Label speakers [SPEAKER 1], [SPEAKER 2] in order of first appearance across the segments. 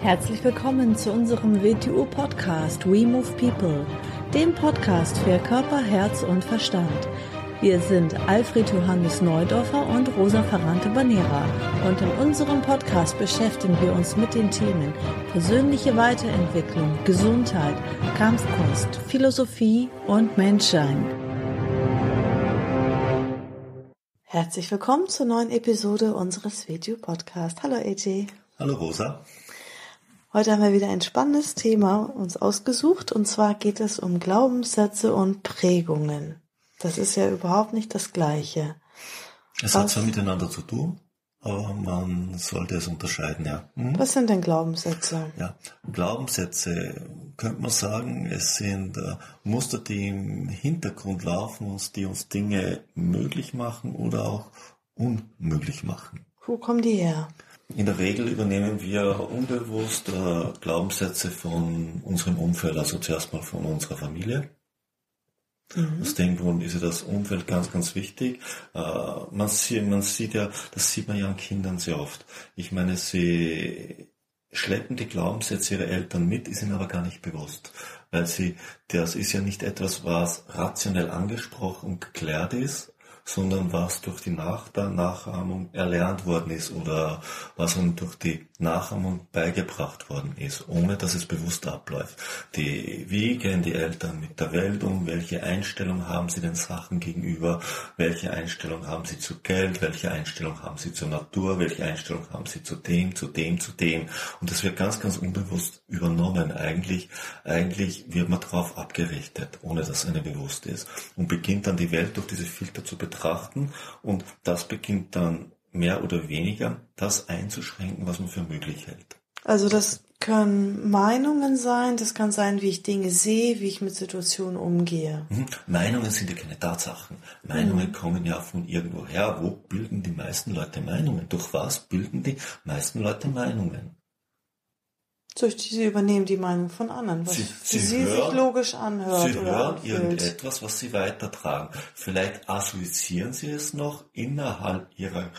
[SPEAKER 1] Herzlich willkommen zu unserem WTU-Podcast We Move People, dem Podcast für Körper, Herz und Verstand. Wir sind Alfred Johannes Neudorfer und Rosa Ferrante Banera und in unserem Podcast beschäftigen wir uns mit den Themen persönliche Weiterentwicklung, Gesundheit, Kampfkunst, Philosophie und Menschsein. Herzlich willkommen zur neuen Episode unseres Video-Podcasts. Hallo AJ.
[SPEAKER 2] Hallo Rosa.
[SPEAKER 1] Heute haben wir wieder ein spannendes Thema uns ausgesucht und zwar geht es um Glaubenssätze und Prägungen. Das ist ja überhaupt nicht das Gleiche.
[SPEAKER 2] Es hat zwar miteinander zu tun, aber man sollte es unterscheiden, ja.
[SPEAKER 1] Hm? Was sind denn Glaubenssätze?
[SPEAKER 2] Ja, Glaubenssätze könnte man sagen, es sind äh, Muster, die im Hintergrund laufen und die uns Dinge möglich machen oder auch unmöglich machen.
[SPEAKER 1] Wo kommen die her?
[SPEAKER 2] In der Regel übernehmen wir unbewusst äh, Glaubenssätze von unserem Umfeld, also zuerst mal von unserer Familie. Mhm. Aus dem Grund ist ja das Umfeld ganz, ganz wichtig. Äh, man, sieht, man sieht ja, das sieht man ja an Kindern sehr oft. Ich meine, sie schleppen die Glaubenssätze ihrer Eltern mit, ist ihnen aber gar nicht bewusst. Weil sie, das ist ja nicht etwas, was rationell angesprochen und geklärt ist, sondern was durch die Nach Nachahmung erlernt worden ist oder was ihnen durch die Nachahmung beigebracht worden ist, ohne dass es bewusst abläuft. Die, wie gehen die Eltern mit der Welt um? Welche Einstellung haben sie den Sachen gegenüber? Welche Einstellung haben sie zu Geld? Welche Einstellung haben sie zur Natur? Welche Einstellung haben sie zu dem, zu dem, zu dem? Und das wird ganz, ganz unbewusst übernommen. Eigentlich, eigentlich wird man darauf abgerichtet, ohne dass einem bewusst ist. Und beginnt dann die Welt durch diese Filter zu betrachten. Und das beginnt dann mehr oder weniger das einzuschränken, was man für möglich hält.
[SPEAKER 1] Also das können Meinungen sein, das kann sein, wie ich Dinge sehe, wie ich mit Situationen umgehe.
[SPEAKER 2] Mhm. Meinungen sind ja keine Tatsachen. Meinungen mhm. kommen ja von irgendwo her. Wo bilden die meisten Leute Meinungen? Durch was bilden die meisten Leute Meinungen?
[SPEAKER 1] Durch die sie übernehmen die Meinung von anderen, was sie, sie, sie hören, sich logisch anhört.
[SPEAKER 2] Sie hören irgendetwas, was sie weitertragen. Vielleicht assoziieren sie es noch innerhalb ihrer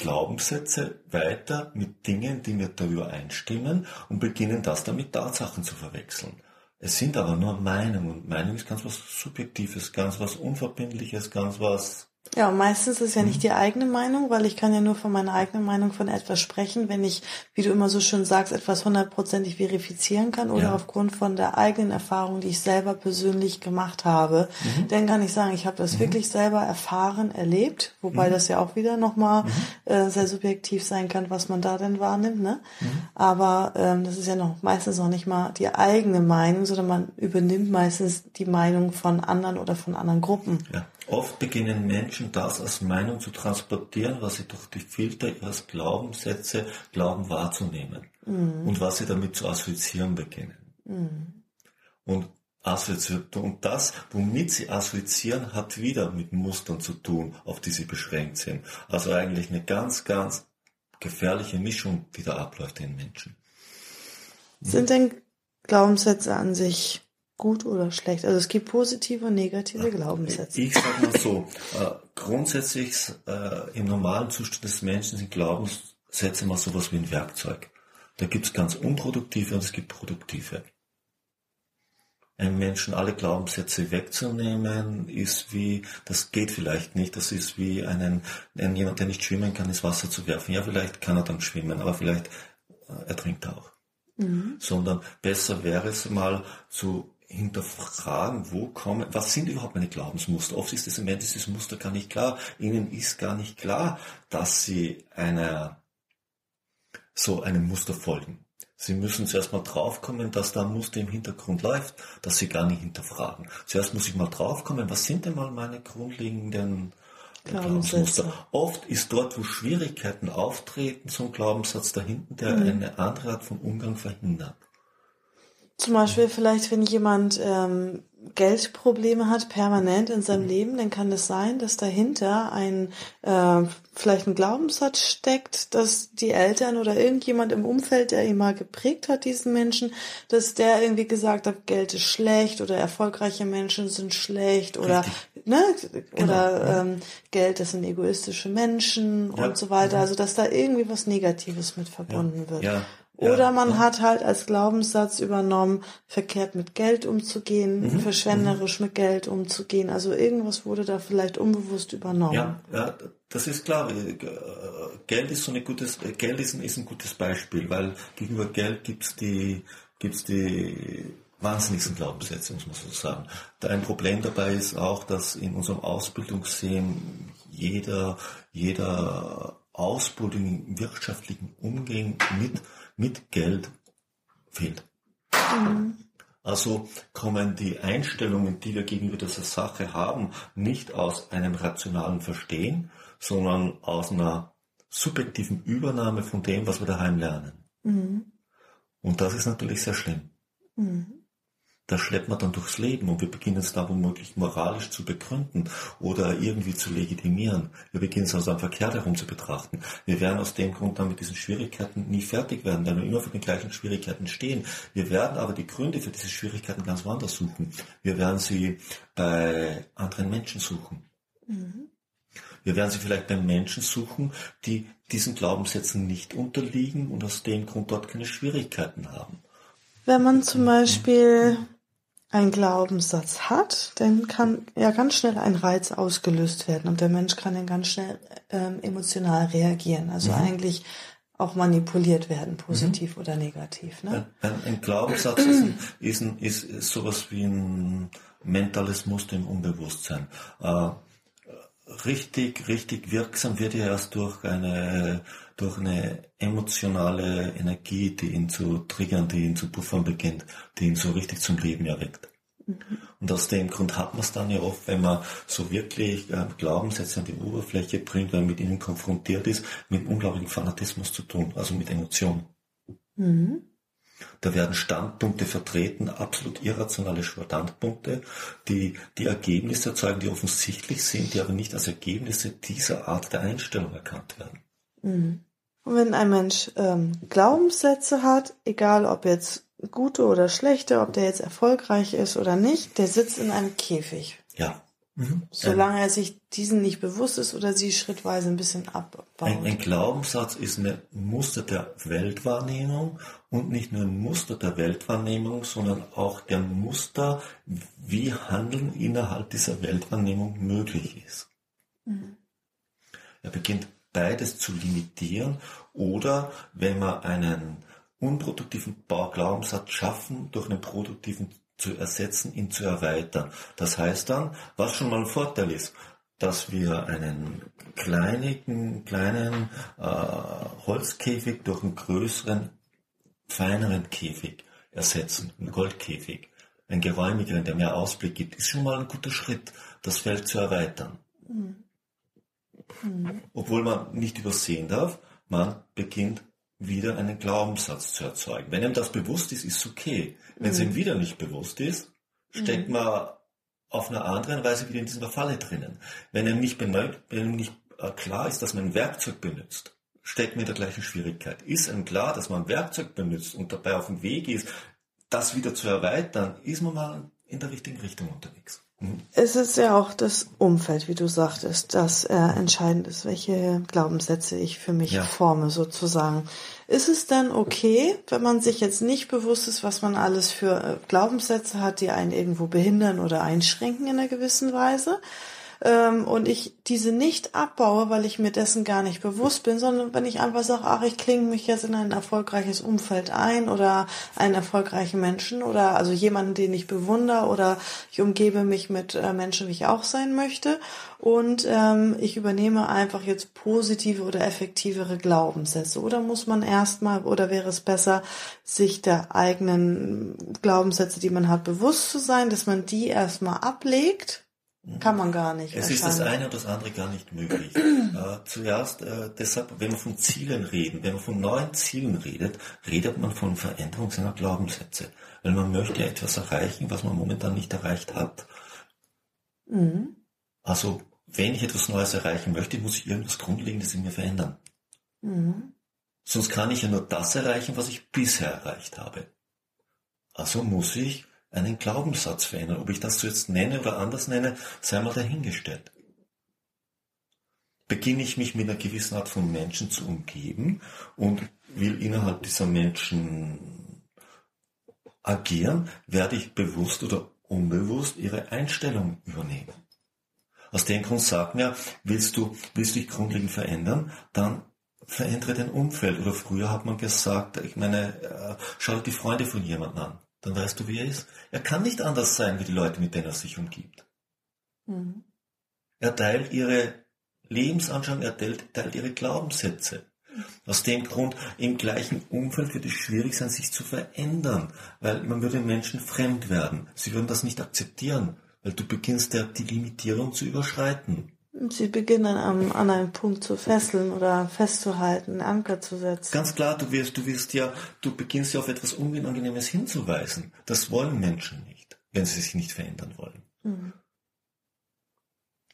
[SPEAKER 2] Glaubenssätze weiter mit Dingen, die mir darüber einstimmen und beginnen das dann mit Tatsachen zu verwechseln. Es sind aber nur Meinungen. Meinung ist ganz was Subjektives, ganz was Unverbindliches, ganz was
[SPEAKER 1] ja, meistens ist ja nicht die eigene Meinung, weil ich kann ja nur von meiner eigenen Meinung von etwas sprechen, wenn ich, wie du immer so schön sagst, etwas hundertprozentig verifizieren kann oder ja. aufgrund von der eigenen Erfahrung, die ich selber persönlich gemacht habe. Mhm. Dann kann ich sagen, ich habe das mhm. wirklich selber erfahren, erlebt, wobei mhm. das ja auch wieder nochmal mhm. äh, sehr subjektiv sein kann, was man da denn wahrnimmt. Ne? Mhm. Aber ähm, das ist ja noch meistens noch nicht mal die eigene Meinung, sondern man übernimmt meistens die Meinung von anderen oder von anderen Gruppen.
[SPEAKER 2] Ja. Oft beginnen Menschen das als Meinung zu transportieren, was sie durch die Filter ihres Glaubenssätze glauben wahrzunehmen mhm. und was sie damit zu assoziieren beginnen. Mhm. Und und das, womit sie assoziieren, hat wieder mit Mustern zu tun, auf die sie beschränkt sind. Also eigentlich eine ganz, ganz gefährliche Mischung, die da abläuft in Menschen.
[SPEAKER 1] Sind denn Glaubenssätze an sich gut oder schlecht? Also es gibt positive und negative Glaubenssätze.
[SPEAKER 2] Ich sage mal so, äh, grundsätzlich äh, im normalen Zustand des Menschen sind Glaubenssätze mal sowas wie ein Werkzeug. Da gibt es ganz unproduktive und es gibt produktive. Einem Menschen alle Glaubenssätze wegzunehmen, ist wie, das geht vielleicht nicht, das ist wie einen, einen jemand, der nicht schwimmen kann, ins Wasser zu werfen. Ja, vielleicht kann er dann schwimmen, aber vielleicht äh, ertrinkt er auch. Mhm. Sondern besser wäre es mal zu hinterfragen, wo kommen, was sind überhaupt meine Glaubensmuster? Oft ist es im Moment dieses Muster gar nicht klar. Ihnen ist gar nicht klar, dass sie einer, so einem Muster folgen. Sie müssen zuerst mal draufkommen, dass da ein Muster im Hintergrund läuft, dass Sie gar nicht hinterfragen. Zuerst muss ich mal draufkommen, was sind denn mal meine grundlegenden Glaubensmuster? Oft ist dort, wo Schwierigkeiten auftreten, so ein Glaubenssatz dahinten, der mhm. eine andere Art von Umgang verhindert.
[SPEAKER 1] Zum Beispiel vielleicht, wenn jemand ähm, Geldprobleme hat, permanent in seinem Leben, dann kann es sein, dass dahinter ein äh, vielleicht ein Glaubenssatz steckt, dass die Eltern oder irgendjemand im Umfeld, der ihn mal geprägt hat, diesen Menschen, dass der irgendwie gesagt hat, Geld ist schlecht oder erfolgreiche Menschen sind schlecht oder ne genau, oder ja. ähm, Geld das sind egoistische Menschen ja. und so weiter. Also dass da irgendwie was Negatives mit verbunden
[SPEAKER 2] ja.
[SPEAKER 1] wird.
[SPEAKER 2] Ja.
[SPEAKER 1] Oder ja, man ja. hat halt als Glaubenssatz übernommen, verkehrt mit Geld umzugehen, mhm. verschwenderisch mhm. mit Geld umzugehen. Also irgendwas wurde da vielleicht unbewusst übernommen.
[SPEAKER 2] Ja, ja das ist klar. Äh, Geld ist so ein gutes, Geld ist ein, ist ein gutes Beispiel, weil gegenüber Geld gibt's die, gibt's die wahnsinnigsten Glaubenssätze, muss man so sagen. Ein Problem dabei ist auch, dass in unserem Ausbildungssystem jeder, jeder Ausbildung im wirtschaftlichen Umgang mit mit Geld fehlt. Mhm. Also kommen die Einstellungen, die wir gegenüber dieser Sache haben, nicht aus einem rationalen Verstehen, sondern aus einer subjektiven Übernahme von dem, was wir daheim lernen. Mhm. Und das ist natürlich sehr schlimm. Mhm das schleppt man dann durchs Leben und wir beginnen es da womöglich moralisch zu begründen oder irgendwie zu legitimieren. Wir beginnen es also am verkehrt herum zu betrachten. Wir werden aus dem Grund dann mit diesen Schwierigkeiten nie fertig werden, weil wir immer vor den gleichen Schwierigkeiten stehen. Wir werden aber die Gründe für diese Schwierigkeiten ganz woanders suchen. Wir werden sie bei anderen Menschen suchen. Mhm. Wir werden sie vielleicht bei Menschen suchen, die diesen Glaubenssätzen nicht unterliegen und aus dem Grund dort keine Schwierigkeiten haben.
[SPEAKER 1] Wenn man zum Beispiel ein Glaubenssatz hat, dann kann ja ganz schnell ein Reiz ausgelöst werden und der Mensch kann dann ganz schnell ähm, emotional reagieren. Also mhm. eigentlich auch manipuliert werden, positiv mhm. oder negativ. Ne?
[SPEAKER 2] Ein, ein Glaubenssatz ist, ein, ist, ein, ist, ist sowas wie ein mentales Muster im Unbewusstsein. Äh, richtig, richtig wirksam wird er erst durch eine, durch eine emotionale Energie, die ihn zu triggern, die ihn zu puffern beginnt, die ihn so richtig zum Leben erweckt. Mhm. Und aus dem Grund hat man es dann ja oft, wenn man so wirklich äh, Glaubenssätze an die Oberfläche bringt, wenn man mit ihnen konfrontiert ist, mit unglaublichen Fanatismus zu tun, also mit Emotionen. Mhm. Da werden Standpunkte vertreten, absolut irrationale Standpunkte, die die Ergebnisse erzeugen, die offensichtlich sind, die aber nicht als Ergebnisse dieser Art der Einstellung erkannt werden.
[SPEAKER 1] Mhm. Und wenn ein Mensch ähm, Glaubenssätze hat, egal ob jetzt gute oder schlechte, ob der jetzt erfolgreich ist oder nicht, der sitzt in einem Käfig.
[SPEAKER 2] Ja.
[SPEAKER 1] Mhm. Solange er sich diesen nicht bewusst ist oder sie schrittweise ein bisschen abbaut.
[SPEAKER 2] Ein, ein Glaubenssatz ist ein Muster der Weltwahrnehmung und nicht nur ein Muster der Weltwahrnehmung, sondern auch der Muster, wie Handeln innerhalb dieser Weltwahrnehmung möglich ist. Mhm. Er beginnt beides zu limitieren oder wenn man einen unproduktiven Glaubenssatz schaffen, durch einen produktiven zu ersetzen, ihn zu erweitern. Das heißt dann, was schon mal ein Vorteil ist, dass wir einen kleinigen, kleinen äh, Holzkäfig durch einen größeren, feineren Käfig ersetzen, einen Goldkäfig, einen geräumigeren, der mehr Ausblick gibt, ist schon mal ein guter Schritt, das Feld zu erweitern. Mhm. Mhm. Obwohl man nicht übersehen darf, man beginnt wieder einen Glaubenssatz zu erzeugen. Wenn ihm das bewusst ist, ist okay. Wenn es mhm. ihm wieder nicht bewusst ist, steckt mhm. man auf einer anderen Weise wieder in dieser Falle drinnen. Wenn ihm nicht, bemerkt, wenn ihm nicht äh, klar ist, dass man ein Werkzeug benutzt, steckt man in der gleichen Schwierigkeit. Ist ihm klar, dass man ein Werkzeug benutzt und dabei auf dem Weg ist, das wieder zu erweitern, ist man mal in der richtigen Richtung unterwegs.
[SPEAKER 1] Es ist ja auch das Umfeld, wie du sagtest, das äh, entscheidend ist, welche Glaubenssätze ich für mich ja. forme, sozusagen. Ist es denn okay, wenn man sich jetzt nicht bewusst ist, was man alles für äh, Glaubenssätze hat, die einen irgendwo behindern oder einschränken in einer gewissen Weise? Ähm, und ich diese nicht abbaue, weil ich mir dessen gar nicht bewusst bin, sondern wenn ich einfach sage, ach, ich klinge mich jetzt in ein erfolgreiches Umfeld ein oder einen erfolgreichen Menschen oder also jemanden, den ich bewundere oder ich umgebe mich mit äh, Menschen, wie ich auch sein möchte und ähm, ich übernehme einfach jetzt positive oder effektivere Glaubenssätze. Oder muss man erstmal, oder wäre es besser, sich der eigenen Glaubenssätze, die man hat, bewusst zu sein, dass man die erstmal ablegt kann man gar nicht.
[SPEAKER 2] Es ist das eine und das andere gar nicht möglich. äh, zuerst äh, deshalb, wenn man von Zielen reden, wenn man von neuen Zielen redet, redet man von Veränderung seiner Glaubenssätze. Weil man möchte etwas erreichen, was man momentan nicht erreicht hat. Mhm. Also, wenn ich etwas Neues erreichen möchte, muss ich irgendwas Grundlegendes in mir verändern. Mhm. Sonst kann ich ja nur das erreichen, was ich bisher erreicht habe. Also muss ich einen Glaubenssatz verändern. Ob ich das so jetzt nenne oder anders nenne, sei mal dahingestellt. beginne ich mich mit einer gewissen Art von Menschen zu umgeben und will innerhalb dieser Menschen agieren, werde ich bewusst oder unbewusst ihre Einstellung übernehmen. Aus dem Grund sagt mir, willst du, willst du dich grundlegend verändern, dann verändere dein Umfeld. Oder früher hat man gesagt, ich meine, äh, schau dir die Freunde von jemandem an. Dann weißt du, wie er ist. Er kann nicht anders sein wie die Leute, mit denen er sich umgibt. Mhm. Er teilt ihre Lebensanschauung, er teilt, teilt ihre Glaubenssätze. Aus dem Grund, im gleichen Umfeld wird es schwierig sein, sich zu verändern, weil man würde Menschen fremd werden. Sie würden das nicht akzeptieren, weil du beginnst ja die Limitierung zu überschreiten.
[SPEAKER 1] Sie beginnen an, an einem Punkt zu fesseln oder festzuhalten, einen Anker zu setzen.
[SPEAKER 2] Ganz klar, du wirst, du wirst ja, du beginnst ja auf etwas Unangenehmes hinzuweisen. Das wollen Menschen nicht, wenn sie sich nicht verändern wollen. Mhm.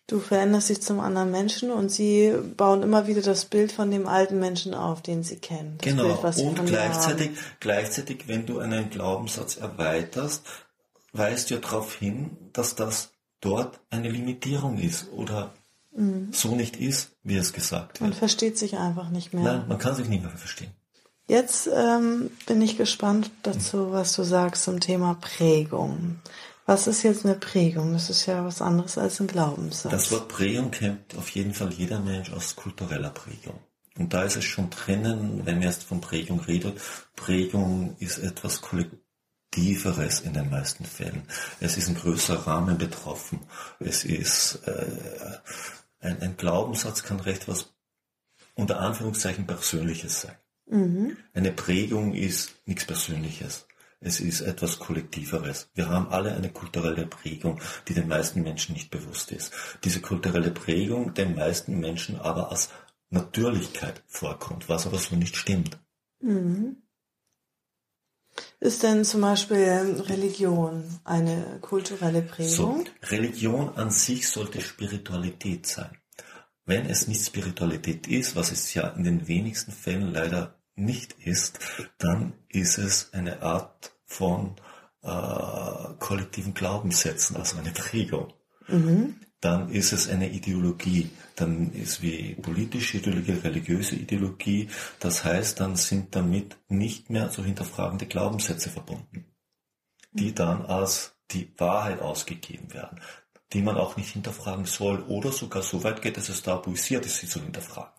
[SPEAKER 1] Du veränderst dich zum anderen Menschen und sie bauen immer wieder das Bild von dem alten Menschen auf, den sie kennen.
[SPEAKER 2] genau.
[SPEAKER 1] Bild,
[SPEAKER 2] und gleichzeitig, gleichzeitig, wenn du einen Glaubenssatz erweiterst, weist ja darauf hin, dass das dort eine Limitierung ist oder mhm. so nicht ist, wie es gesagt
[SPEAKER 1] wird. Man versteht sich einfach nicht mehr.
[SPEAKER 2] Nein, man kann sich nicht mehr verstehen.
[SPEAKER 1] Jetzt ähm, bin ich gespannt dazu, was du sagst zum Thema Prägung. Was ist jetzt eine Prägung? Das ist ja was anderes als ein Glaubenssatz.
[SPEAKER 2] Das Wort Prägung kennt auf jeden Fall jeder Mensch aus kultureller Prägung. Und da ist es schon drinnen, wenn man jetzt von Prägung redet. Prägung ist etwas Kollektiveres in den meisten Fällen. Es ist ein größerer Rahmen betroffen. Es ist äh, ein, ein Glaubenssatz kann recht was unter Anführungszeichen Persönliches sein. Mhm. Eine Prägung ist nichts Persönliches. Es ist etwas Kollektiveres. Wir haben alle eine kulturelle Prägung, die den meisten Menschen nicht bewusst ist. Diese kulturelle Prägung den meisten Menschen aber als Natürlichkeit vorkommt, was aber so nicht stimmt. Mhm.
[SPEAKER 1] Ist denn zum Beispiel Religion eine kulturelle Prägung?
[SPEAKER 2] So, Religion an sich sollte Spiritualität sein. Wenn es nicht Spiritualität ist, was es ja in den wenigsten Fällen leider nicht ist, dann ist es eine Art von äh, kollektiven Glaubenssätzen, also eine Prägung. Mhm. Dann ist es eine Ideologie, dann ist wie politische Ideologie, religiöse Ideologie. Das heißt, dann sind damit nicht mehr so hinterfragende Glaubenssätze verbunden, die dann als die Wahrheit ausgegeben werden, die man auch nicht hinterfragen soll oder sogar so weit geht, dass es tabuisiert ist, sie zu hinterfragen.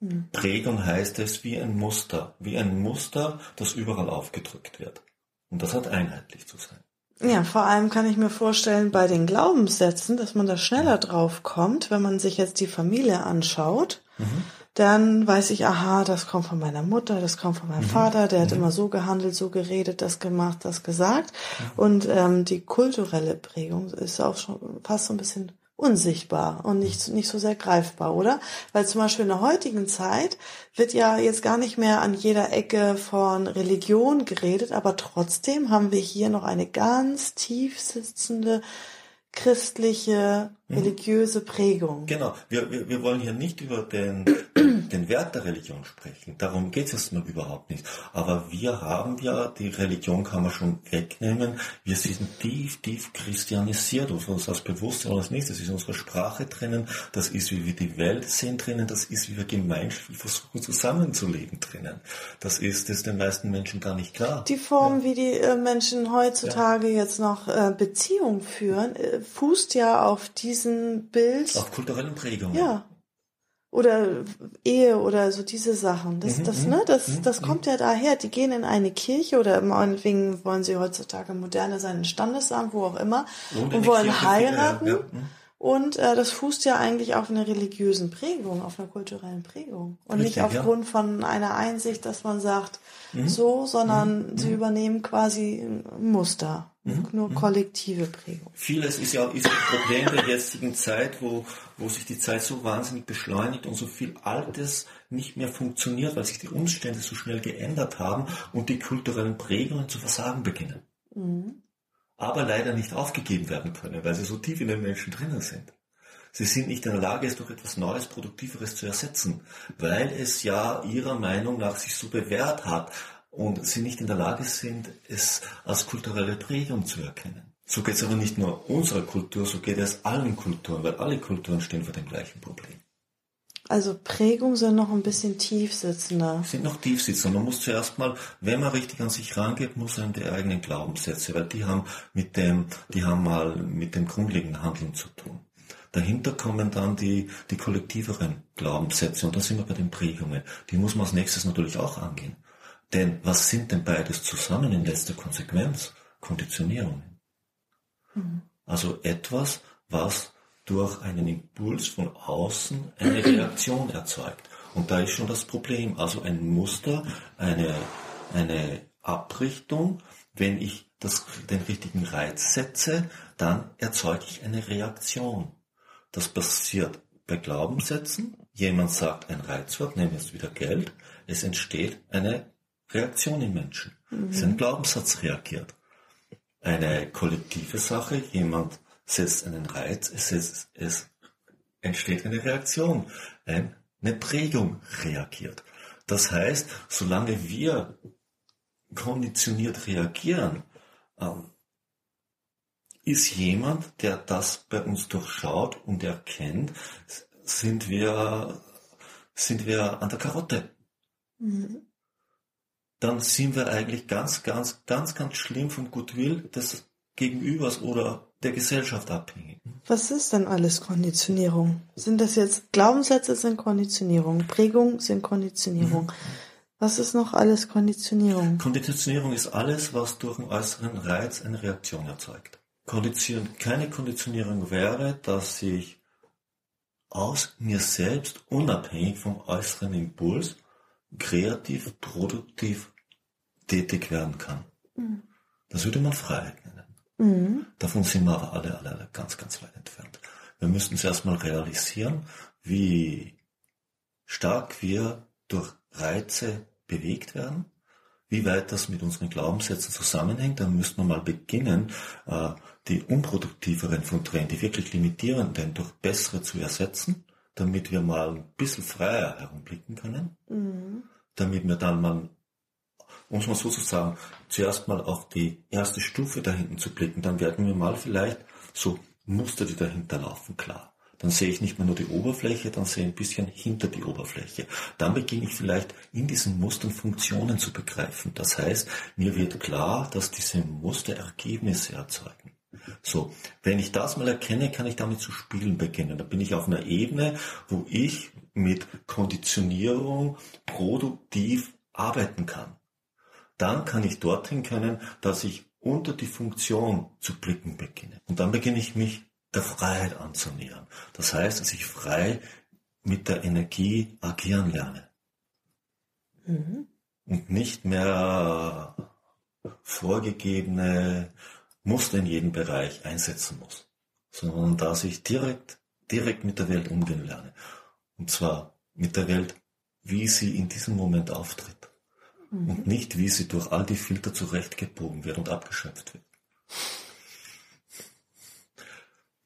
[SPEAKER 2] Mhm. Prägung heißt es wie ein Muster, wie ein Muster, das überall aufgedrückt wird. Und das hat einheitlich zu sein.
[SPEAKER 1] Ja, vor allem kann ich mir vorstellen, bei den Glaubenssätzen, dass man da schneller drauf kommt, wenn man sich jetzt die Familie anschaut. Mhm. Dann weiß ich, aha, das kommt von meiner Mutter, das kommt von meinem mhm. Vater, der hat mhm. immer so gehandelt, so geredet, das gemacht, das gesagt. Mhm. Und ähm, die kulturelle Prägung ist auch schon fast so ein bisschen unsichtbar und nicht, nicht so sehr greifbar, oder? Weil zum Beispiel in der heutigen Zeit wird ja jetzt gar nicht mehr an jeder Ecke von Religion geredet, aber trotzdem haben wir hier noch eine ganz tief sitzende christliche, mhm. religiöse Prägung.
[SPEAKER 2] Genau, wir, wir, wir wollen hier nicht über den, den Wert der Religion sprechen. Darum geht es erstmal überhaupt nicht. Aber wir haben ja, die Religion kann man schon wegnehmen, wir sind tief, tief christianisiert, und uns als Bewusstsein und als nächstes ist unsere Sprache drinnen, das ist, wie wir die Welt sehen drinnen, das ist, wie wir gemeinschaftlich versuchen zusammenzuleben drinnen. Das ist, das ist den meisten Menschen gar nicht klar.
[SPEAKER 1] Die Form, ja. wie die äh, Menschen heutzutage ja. jetzt noch äh, Beziehungen führen, äh, fußt ja auf diesen Bild.
[SPEAKER 2] Auf kulturellen Prägungen.
[SPEAKER 1] Ja. Oder Ehe oder so diese Sachen. Das, mhm, das, mhm, ne, das, mhm, das kommt ja daher. Die gehen in eine Kirche oder meinetwegen wollen sie heutzutage moderne sein, ein Standesamt, wo auch immer, und, wollen heiraten. Und äh, das fußt ja eigentlich auf einer religiösen Prägung, auf einer kulturellen Prägung. Und Richtig, nicht aufgrund ja. von einer Einsicht, dass man sagt, mhm. so, sondern mhm. sie übernehmen quasi Muster. Mhm. Nur mhm. kollektive Prägung.
[SPEAKER 2] Vieles ist ja ist ein Problem der jetzigen Zeit, wo, wo sich die Zeit so wahnsinnig beschleunigt und so viel Altes nicht mehr funktioniert, weil sich die Umstände so schnell geändert haben und die kulturellen Prägungen zu versagen beginnen. Aber leider nicht aufgegeben werden können, weil sie so tief in den Menschen drinnen sind. Sie sind nicht in der Lage, es durch etwas Neues, Produktiveres zu ersetzen, weil es ja ihrer Meinung nach sich so bewährt hat, und sie nicht in der Lage sind, es als kulturelle Prägung zu erkennen. So geht es aber nicht nur unserer Kultur, so geht es allen Kulturen, weil alle Kulturen stehen vor dem gleichen Problem.
[SPEAKER 1] Also Prägung sind noch ein bisschen tiefsitzender.
[SPEAKER 2] Sind noch tiefsitzender. Man muss zuerst mal, wenn man richtig an sich rangeht, muss man die eigenen Glaubenssätze, weil die haben mit dem, die haben mal mit dem grundlegenden Handeln zu tun. Dahinter kommen dann die, die kollektiveren Glaubenssätze und da sind wir bei den Prägungen. Die muss man als nächstes natürlich auch angehen. Denn was sind denn beides zusammen in letzter Konsequenz? Konditionierungen. Mhm. Also etwas, was durch einen Impuls von außen eine Reaktion erzeugt. Und da ist schon das Problem. Also ein Muster, eine, eine Abrichtung. Wenn ich das, den richtigen Reiz setze, dann erzeuge ich eine Reaktion. Das passiert bei Glaubenssätzen. Jemand sagt ein Reizwort, nehmen wir jetzt wieder Geld. Es entsteht eine Reaktion im Menschen. Mhm. Es ist ein Glaubenssatz reagiert. Eine kollektive Sache, jemand setzt einen Reiz, es, ist, es entsteht eine Reaktion, eine Prägung reagiert. Das heißt, solange wir konditioniert reagieren, ähm, ist jemand, der das bei uns durchschaut und erkennt, sind wir, sind wir an der Karotte. Mhm. Dann sind wir eigentlich ganz, ganz, ganz, ganz schlimm vom Goodwill des Gegenübers oder der Gesellschaft abhängig.
[SPEAKER 1] Was ist denn alles Konditionierung? Sind das jetzt Glaubenssätze sind Konditionierung, Prägung sind Konditionierung. Mhm. Was ist noch alles Konditionierung?
[SPEAKER 2] Konditionierung ist alles, was durch einen äußeren Reiz eine Reaktion erzeugt. Kondition, keine Konditionierung wäre, dass ich aus mir selbst unabhängig vom äußeren Impuls kreativ, produktiv tätig werden kann. Mhm. Das würde man Freiheit. Mhm. Davon sind wir aber alle, alle, alle ganz, ganz weit entfernt. Wir müssen zuerst mal realisieren, wie stark wir durch Reize bewegt werden, wie weit das mit unseren Glaubenssätzen zusammenhängt. Dann müssen wir mal beginnen, äh, die unproduktiveren von Tränen, die wirklich limitierenden, durch bessere zu ersetzen, damit wir mal ein bisschen freier herumblicken können, mhm. damit wir dann mal muss man sozusagen zuerst mal auf die erste Stufe da hinten zu blicken, dann werden wir mal vielleicht so Muster, die dahinter laufen, klar. Dann sehe ich nicht mehr nur die Oberfläche, dann sehe ich ein bisschen hinter die Oberfläche. Dann beginne ich vielleicht in diesen Mustern Funktionen zu begreifen. Das heißt, mir wird klar, dass diese Muster Ergebnisse erzeugen. So, wenn ich das mal erkenne, kann ich damit zu spielen beginnen. Da bin ich auf einer Ebene, wo ich mit Konditionierung produktiv arbeiten kann dann kann ich dorthin können, dass ich unter die Funktion zu blicken beginne. Und dann beginne ich mich der Freiheit anzunähern. Das heißt, dass ich frei mit der Energie agieren lerne. Mhm. Und nicht mehr vorgegebene Muster in jedem Bereich einsetzen muss, sondern dass ich direkt, direkt mit der Welt umgehen lerne. Und zwar mit der Welt, wie sie in diesem Moment auftritt mhm. und nicht, wie sie durch all die Filter zurechtgebogen wird und abgeschöpft wird.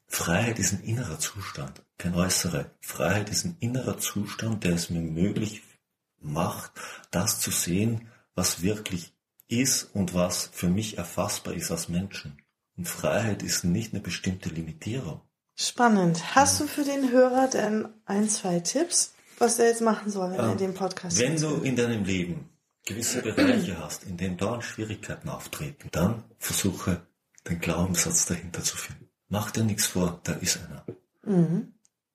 [SPEAKER 2] Freiheit ist ein innerer Zustand, kein äußerer. Freiheit ist ein innerer Zustand, der es mir möglich macht, das zu sehen, was wirklich ist und was für mich erfassbar ist als Menschen. Und Freiheit ist nicht eine bestimmte Limitierung.
[SPEAKER 1] Spannend. Hast du für den Hörer denn ein, zwei Tipps, was er jetzt machen soll, wenn ähm, er den Podcast
[SPEAKER 2] Wenn du in deinem Leben gewisse Bereiche hast, in denen dauernd Schwierigkeiten auftreten, dann versuche den Glaubenssatz dahinter zu finden. Mach dir nichts vor, da ist einer. Mhm.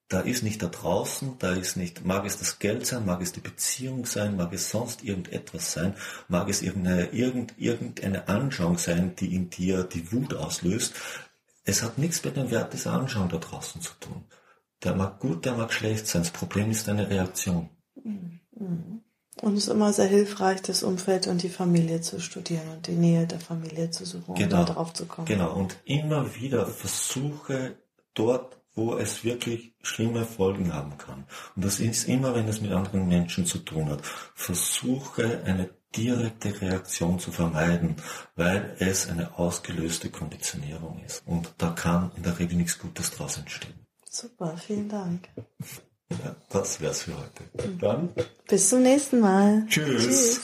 [SPEAKER 2] Da ist nicht da draußen, da ist nicht, mag es das Geld sein, mag es die Beziehung sein, mag es sonst irgendetwas sein, mag es irgendeine, irgend, irgendeine Anschauung sein, die in dir die Wut auslöst. Es hat nichts mit dem Wert dieser Anschauung da draußen zu tun. Der mag gut, der mag schlecht sein. Das Problem ist deine Reaktion.
[SPEAKER 1] Mhm. Und es ist immer sehr hilfreich, das Umfeld und die Familie zu studieren und die Nähe der Familie zu suchen,
[SPEAKER 2] genau.
[SPEAKER 1] um da drauf zu kommen.
[SPEAKER 2] Genau, und immer wieder versuche dort, wo es wirklich schlimme Folgen haben kann. Und das ist immer, wenn es mit anderen Menschen zu tun hat. Versuche eine direkte Reaktion zu vermeiden, weil es eine ausgelöste Konditionierung ist. Und da kann in der Regel nichts Gutes draus entstehen.
[SPEAKER 1] Super, vielen Dank.
[SPEAKER 2] Ja, das wär's für heute. Dann.
[SPEAKER 1] Bis zum nächsten Mal.
[SPEAKER 2] Tschüss. Tschüss.